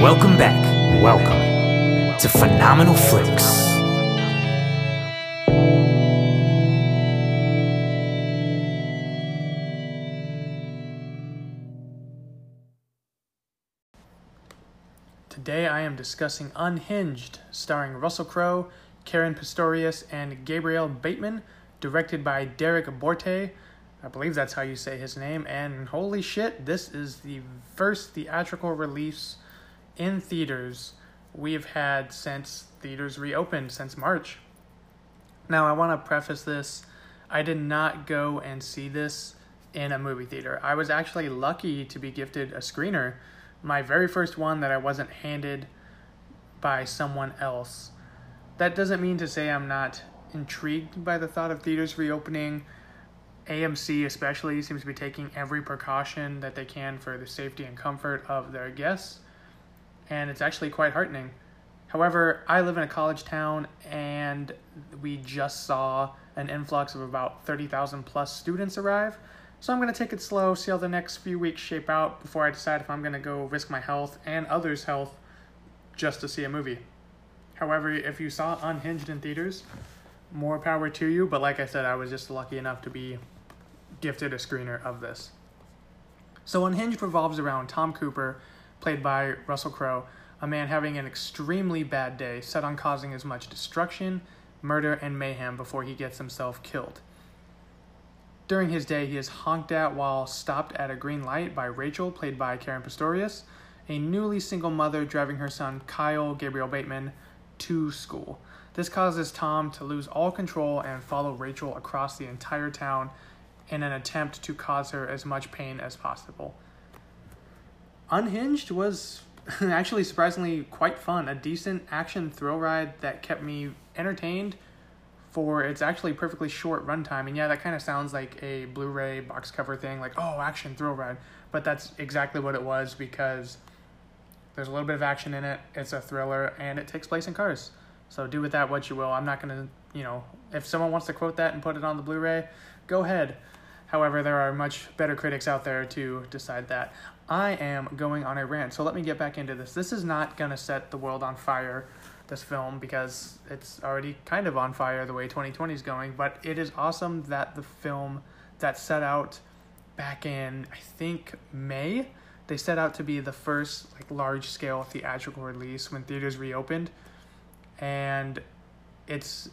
Welcome back. Welcome to Phenomenal Flicks. Today I am discussing Unhinged, starring Russell Crowe, Caren Pistorius, and Gabriel Bateman, directed by Derrick Borte. I believe that's how you say his name. And holy shit, this is the first theatrical release in theaters we've had since theaters reopened, since March. Now, I want to preface this I did not go and see this in a movie theater. I was actually lucky to be gifted a screener, my very first one that I wasn't handed by someone else. That doesn't mean to say I'm not intrigued by the thought of theaters reopening. AMC, especially, seems to be taking every precaution that they can for the safety and comfort of their guests, and it's actually quite heartening. However, I live in a college town, and we just saw an influx of about 30,000 plus students arrive. So I'm going to take it slow, see how the next few weeks shape out before I decide if I'm going to go risk my health and others' health just to see a movie. However, if you saw Unhinged in theaters, more power to you. But like I said, I was just lucky enough to be gifted a screener of this. So Unhinged revolves around Tom Cooper, played by Russell Crowe, a man having an extremely bad day, set on causing as much destruction, murder, and mayhem before he gets himself killed. During his day, he is honked at while stopped at a green light by Rachel, played by Caren Pistorius, a newly single mother driving her son Kyle Gabriel Bateman to school. This causes Tom to lose all control and follow Rachel across the entire town in an attempt to cause her as much pain as possible. Unhinged was actually surprisingly quite fun, a decent action thrill ride that kept me entertained for its actually perfectly short runtime. And yeah, that kind of sounds like a Blu-ray box cover thing, like oh, action thrill ride, but that's exactly what it was because there's a little bit of action in it. It's a thriller and it takes place in cars. So do with that what you will. I'm not going to, you know, if someone wants to quote that and put it on the Blu-ray, go ahead. However, there are much better critics out there to decide that. I am going on a rant, so let me get back into this. This is not going to set the world on fire, this film, because it's already kind of on fire the way 2020 is going, but it is awesome that the film that set out back in, I think, May, they set out to be the first like large scale theatrical release when theaters reopened and it's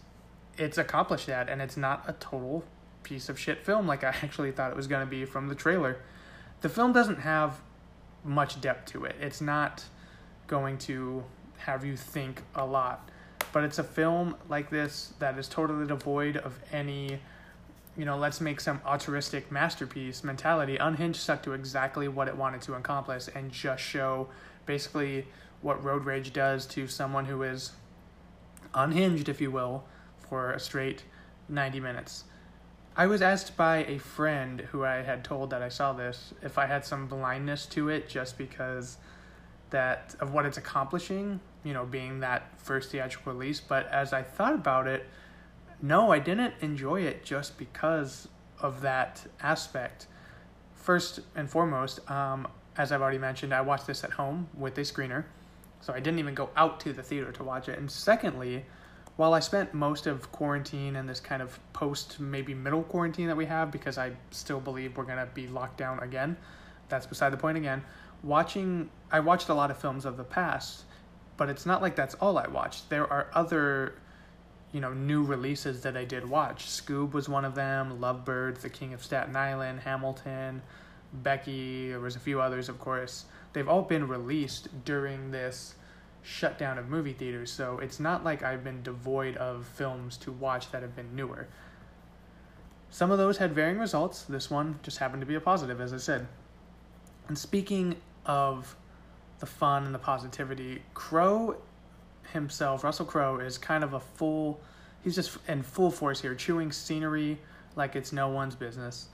it's accomplished that and it's not a total piece of shit film like I actually thought it was going to be from the trailer. The film doesn't have much depth to it. It's not going to have you think a lot. But it's a film like this that is totally devoid of any, you know, let's make some altruistic masterpiece mentality. Unhinged stuck to exactly what it wanted to accomplish and just show basically what road rage does to someone who is unhinged, if you will, for a straight 90 minutes. I was asked by a friend who I had told that I saw this if I had some blindness to it just because that of what it's accomplishing, you know, being that first theatrical release, but as I thought about it, no, I didn't enjoy it just because of that aspect. First and foremost, um, as I've already mentioned, I watched this at home with a screener, so I didn't even go out to the theater to watch it. And secondly, while I spent most of quarantine and this kind of post maybe middle quarantine that we have because I still believe we're gonna be locked down again, that's beside the point again. Watching, I watched a lot of films of the past, but it's not like that's all I watched. There are other, you know, new releases that I did watch. Scoob was one of them. Lovebirds, The King of Staten Island, Hamilton, Becky. There was a few others, of course. They've all been released during this shutdown of movie theaters, so it's not like I've been devoid of films to watch that have been newer. Some of those had varying results. This one just happened to be a positive, as I said. And speaking of the fun and the positivity, Crowe himself, Russell Crowe, is kind of a full, he's just in full force here, chewing scenery like it's no one's business.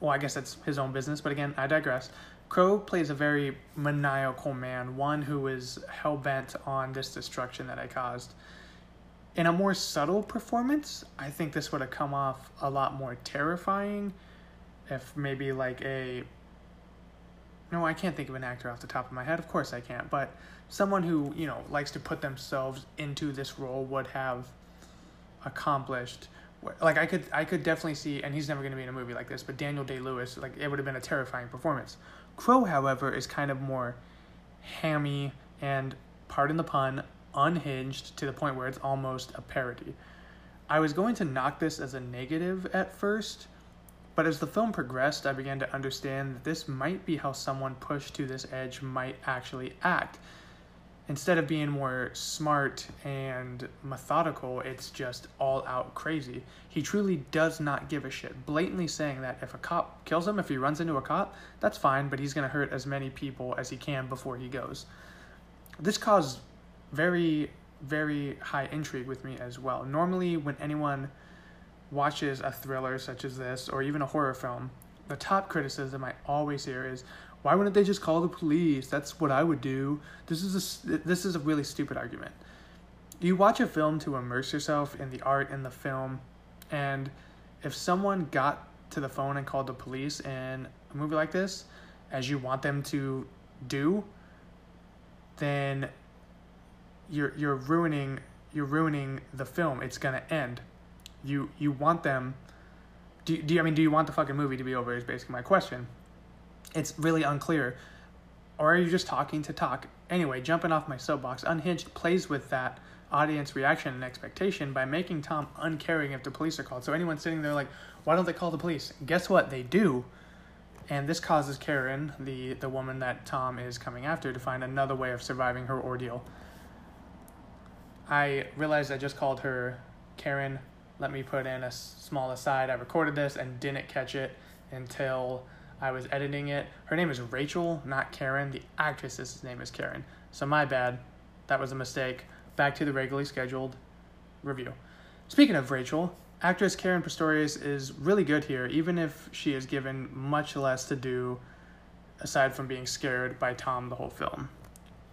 Well, I guess that's his own business, but again, I digress. Crowe plays a very maniacal man, one who is hell bent on this destruction that I caused. In a more subtle performance, I think this would have come off a lot more terrifying if maybe like a no, I can't think of an actor off the top of my head. Of course I can't, but someone who you know likes to put themselves into this role would have accomplished. Like I could, I could definitely see, and he's never going to be in a movie like this. But Daniel Day Lewis, like it would have been a terrifying performance. Crowe, however, is kind of more hammy and, pardon the pun, unhinged to the point where it's almost a parody. I was going to knock this as a negative at first, but as the film progressed, I began to understand that this might be how someone pushed to this edge might actually act. Instead of being more smart and methodical, it's just all out crazy. He truly does not give a shit. Blatantly saying that if a cop kills him, if he runs into a cop, that's fine, but he's going to hurt as many people as he can before he goes. This caused very, very high intrigue with me as well. Normally, when anyone watches a thriller such as this, or even a horror film, the top criticism I always hear is, why wouldn't they just call the police? That's what I would do. This is a, this is a really stupid argument. You watch a film to immerse yourself in the art in the film, and if someone got to the phone and called the police in a movie like this, as you want them to do, then you're you're ruining you're ruining the film. It's gonna end. You you want them. Do do you, I mean do you want the fucking movie to be over? Is basically my question. It's really unclear. Or are you just talking to talk? Anyway, jumping off my soapbox, Unhinged plays with that audience reaction and expectation by making Tom uncaring if the police are called. So anyone sitting there like, why don't they call the police? Guess what? They do. And this causes Karen, the, the woman that Tom is coming after, to find another way of surviving her ordeal. I realized I just called her Karen. Let me put in a small aside. I recorded this and didn't catch it until I was editing it. Her name is Rachel, not Karen. The actress's name is Karen. So my bad. That was a mistake. Back to the regularly scheduled review. Speaking of Rachel, actress Caren Pistorius is really good here, even if she is given much less to do aside from being scared by Tom the whole film.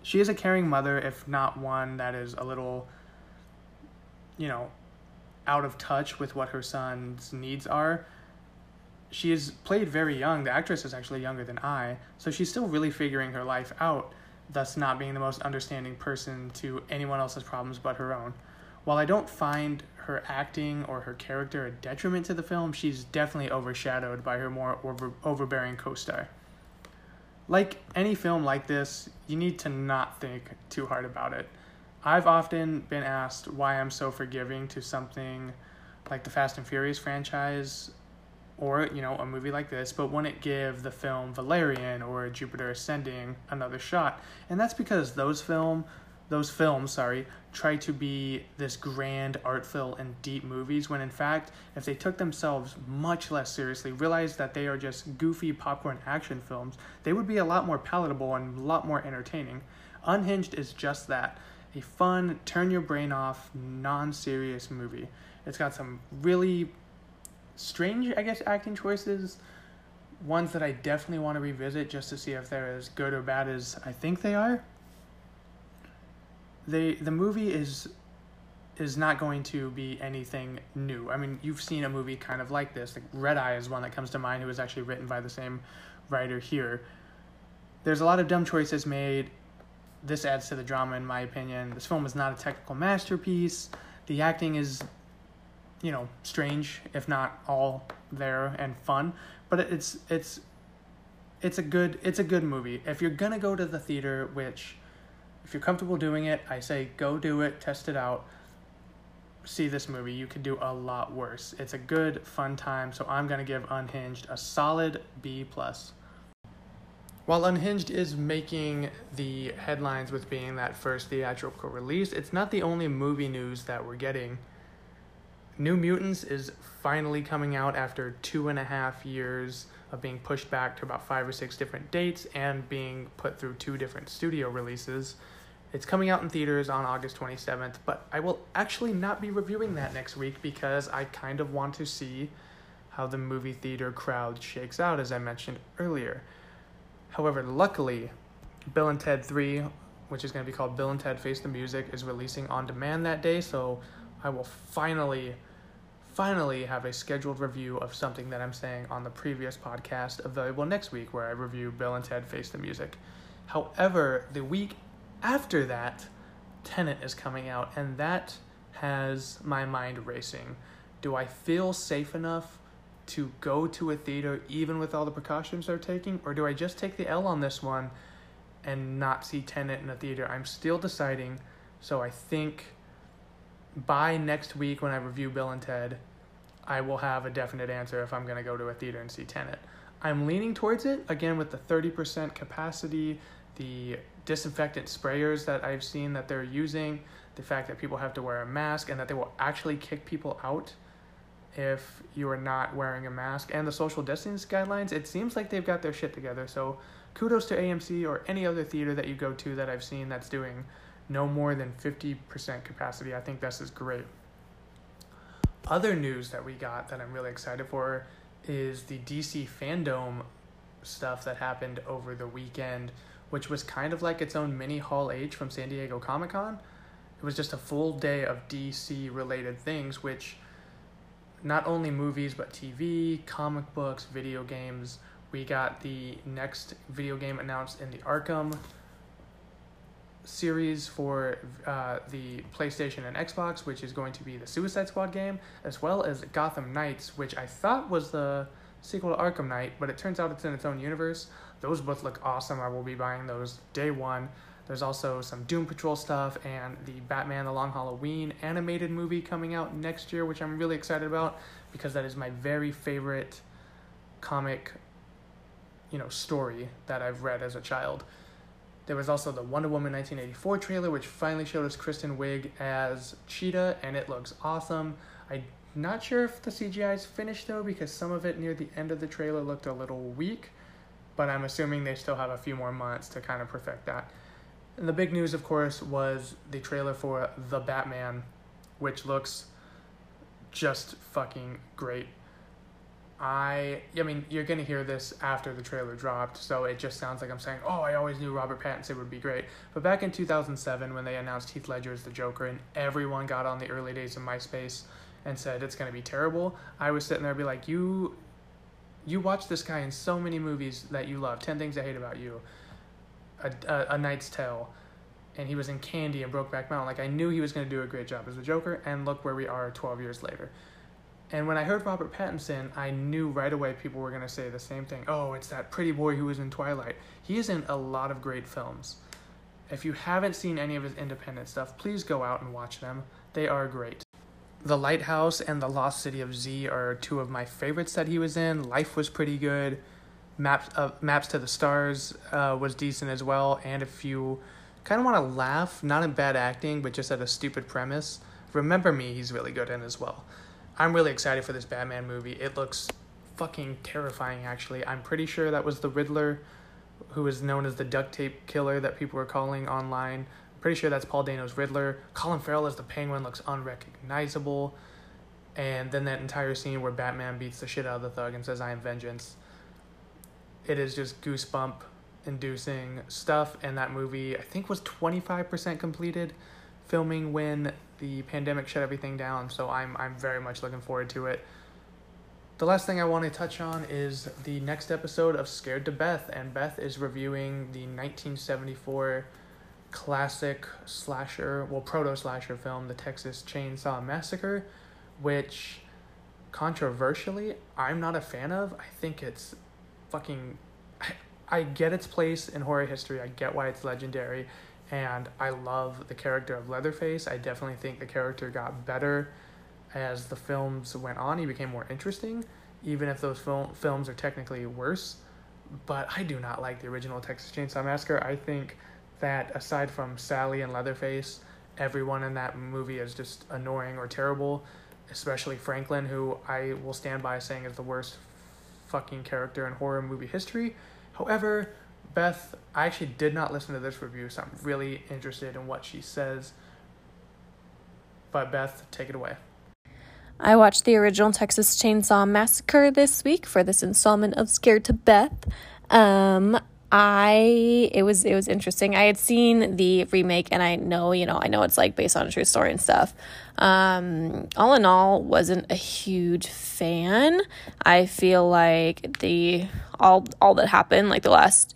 She is a caring mother, if not one that is a little, you know, out of touch with what her son's needs are. She is played very young. The actress is actually younger than I, so she's still really figuring her life out, thus not being the most understanding person to anyone else's problems but her own. While I don't find her acting or her character a detriment to the film, she's definitely overshadowed by her more over- overbearing co star like any film like this, you need to not think too hard about it. I've often been asked why I'm so forgiving to something like the Fast and Furious franchise or, you know, a movie like this, but wouldn't give the film Valerian or Jupiter Ascending another shot. And that's because those film those films, sorry, try to be this grand, artful, and deep movies when in fact, if they took themselves much less seriously, realized that they are just goofy popcorn action films, they would be a lot more palatable and a lot more entertaining. Unhinged is just that a fun, turn your brain off, non serious movie. It's got some really strange, I guess, acting choices. Ones that I definitely want to revisit just to see if they're as good or bad as I think they are they the movie is is not going to be anything new. I mean, you've seen a movie kind of like this. Like Red Eye is one that comes to mind, who was actually written by the same writer here. There's a lot of dumb choices made. This adds to the drama, in my opinion. This film is not a technical masterpiece. The acting is, you know, strange, if not all there and fun. But it's it's it's a good it's a good movie. If you're gonna go to the theater, which if you're comfortable doing it, I say go do it, test it out. See this movie. You could do a lot worse. It's a good, fun time, so I'm gonna give Unhinged a solid B plus. While Unhinged is making the headlines with being that first theatrical release, it's not the only movie news that we're getting. New Mutants is finally coming out after two and a half years of being pushed back to about five or six different dates and being put through two different studio releases. It's coming out in theaters on August 27th, but I will actually not be reviewing that next week because I kind of want to see how the movie theater crowd shakes out, as I mentioned earlier. However, luckily, Bill and Ted 3, which is going to be called Bill and Ted Face the Music, is releasing on demand that day, so I will finally, finally have a scheduled review of something that I'm saying on the previous podcast available next week, where I review Bill and Ted Face the Music. However, the week after that, Tenet is coming out, and that has my mind racing. Do I feel safe enough to go to a theater even with all the precautions they're taking, or do I just take the L on this one and not see Tenet in a theater? I'm still deciding, so I think by next week when I review Bill and Ted, I will have a definite answer if I'm going to go to a theater and see Tenet. I'm leaning towards it again with the 30% capacity, the disinfectant sprayers that I've seen that they're using, the fact that people have to wear a mask and that they will actually kick people out if you are not wearing a mask, and the social distance guidelines. It seems like they've got their shit together. So kudos to AMC or any other theater that you go to that I've seen that's doing no more than 50% capacity. I think this is great. Other news that we got that I'm really excited for is the DC fandom stuff that happened over the weekend, which was kind of like its own mini Hall H from San Diego Comic Con. It was just a full day of DC related things, which not only movies, but TV, comic books, video games. We got the next video game announced in the Arkham series for uh, the PlayStation and Xbox, which is going to be the Suicide Squad game, as well as Gotham Knights, which I thought was the sequel to Arkham Knight, but it turns out it's in its own universe. Those both look awesome. I will be buying those day one. There's also some Doom Patrol stuff and the Batman The Long Halloween animated movie coming out next year, which I'm really excited about because that is my very favorite comic, you know, story that I've read as a child. There was also the Wonder Woman 1984 trailer, which finally showed us Kristen Wiig as Cheetah, and it looks awesome. I'm not sure if the CGI is finished though, because some of it near the end of the trailer looked a little weak, but I'm assuming they still have a few more months to kind of perfect that. And the big news, of course, was the trailer for The Batman, which looks just fucking great. I I mean, you're gonna hear this after the trailer dropped, so it just sounds like I'm saying, "Oh, I always knew Robert Pattinson would be great." But back in 2007, when they announced Heath Ledger as the Joker, and everyone got on the early days of MySpace and said it's gonna be terrible, I was sitting there, be like, "You, you watch this guy in so many movies that you love. Ten Things I Hate About You, A A, a Knight's Tale." And he was in Candy and Brokeback Mountain. Like I knew he was to do a great job as the Joker, and look where we are 12 years later. And when I heard Robert Pattinson, I knew right away people were going to say the same thing. Oh, it's that pretty boy who was in Twilight. He is in a lot of great films. If you haven't seen any of his independent stuff, please go out and watch them. They are great. The Lighthouse and The Lost City of Z are two of my favorites that he was in. Life was pretty good. Maps, uh, Maps to the Stars uh, was decent as well. And if you kind of want to laugh, not in bad acting, but just at a stupid premise, Remember Me, he's really good in as well. I'm really excited for this Batman movie. It looks fucking terrifying, actually. I'm pretty sure that was the Riddler, who is known as the duct tape killer that people were calling online. I'm pretty sure that's Paul Dano's Riddler. Colin Farrell as the Penguin looks unrecognizable. And then that entire scene where Batman beats the shit out of the thug and says, I am vengeance. It is just goosebump inducing stuff. And that movie, I think, was 25% completed filming when the pandemic shut everything down, so I'm I'm very much looking forward to it. The last thing I want to touch on is the next episode of Scared to Beth, and Beth is reviewing the 1974 classic slasher, well, proto slasher film, The Texas Chainsaw Massacre, which controversially I'm not a fan of. I think it's fucking. I, I get its place in horror history, I get why it's legendary and I love the character of Leatherface. I definitely think the character got better as the films went on. He became more interesting, even if those film- films are technically worse. But I do not like the original Texas Chainsaw Massacre. I think that aside from Sally and Leatherface, everyone in that movie is just annoying or terrible, especially Franklin, who I will stand by saying is the worst fucking character in horror movie history. However, Beth, I actually did not listen to this review, so I'm really interested in what she says. But Beth, take it away. I watched the original Texas Chainsaw Massacre this week for this installment of Scared to Beth. Um, I it was it was interesting. I had seen the remake and I know, you know, I know it's like based on a true story and stuff. Um all in all wasn't a huge fan. I feel like the all all that happened like the last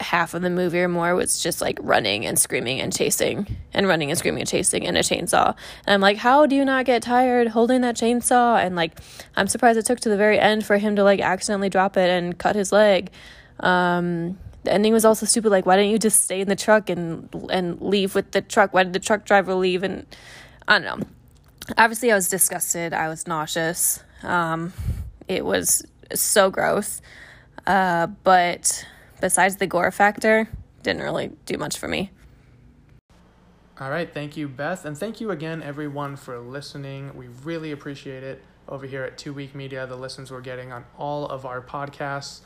half of the movie or more was just like running and screaming and chasing and running and screaming and chasing and a chainsaw. And I'm like, how do you not get tired holding that chainsaw? And like, I'm surprised it took to the very end for him to like accidentally drop it and cut his leg. Um, the ending was also stupid. Like, why didn't you just stay in the truck and and leave with the truck? Why did the truck driver leave? And I don't know. Obviously, I was disgusted. I was nauseous. Um, it was so gross. Uh, but besides the gore factor, didn't really do much for me. All right, thank you, Beth, and thank you again, everyone, for listening. We really appreciate it over here at Two Week Media, the listens we're getting on all of our podcasts.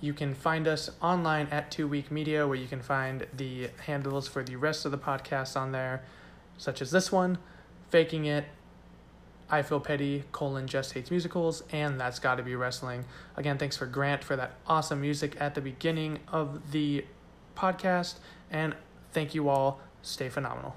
You can find us online at Two Week Media, where you can find the handles for the rest of the podcasts on there, such as this one, Faking It, I Feel Petty, colon, Just Hates Musicals, and That's Gotta Be Wrestling. Again, thanks for Grant for that awesome music at the beginning of the podcast, and thank you all. Stay phenomenal.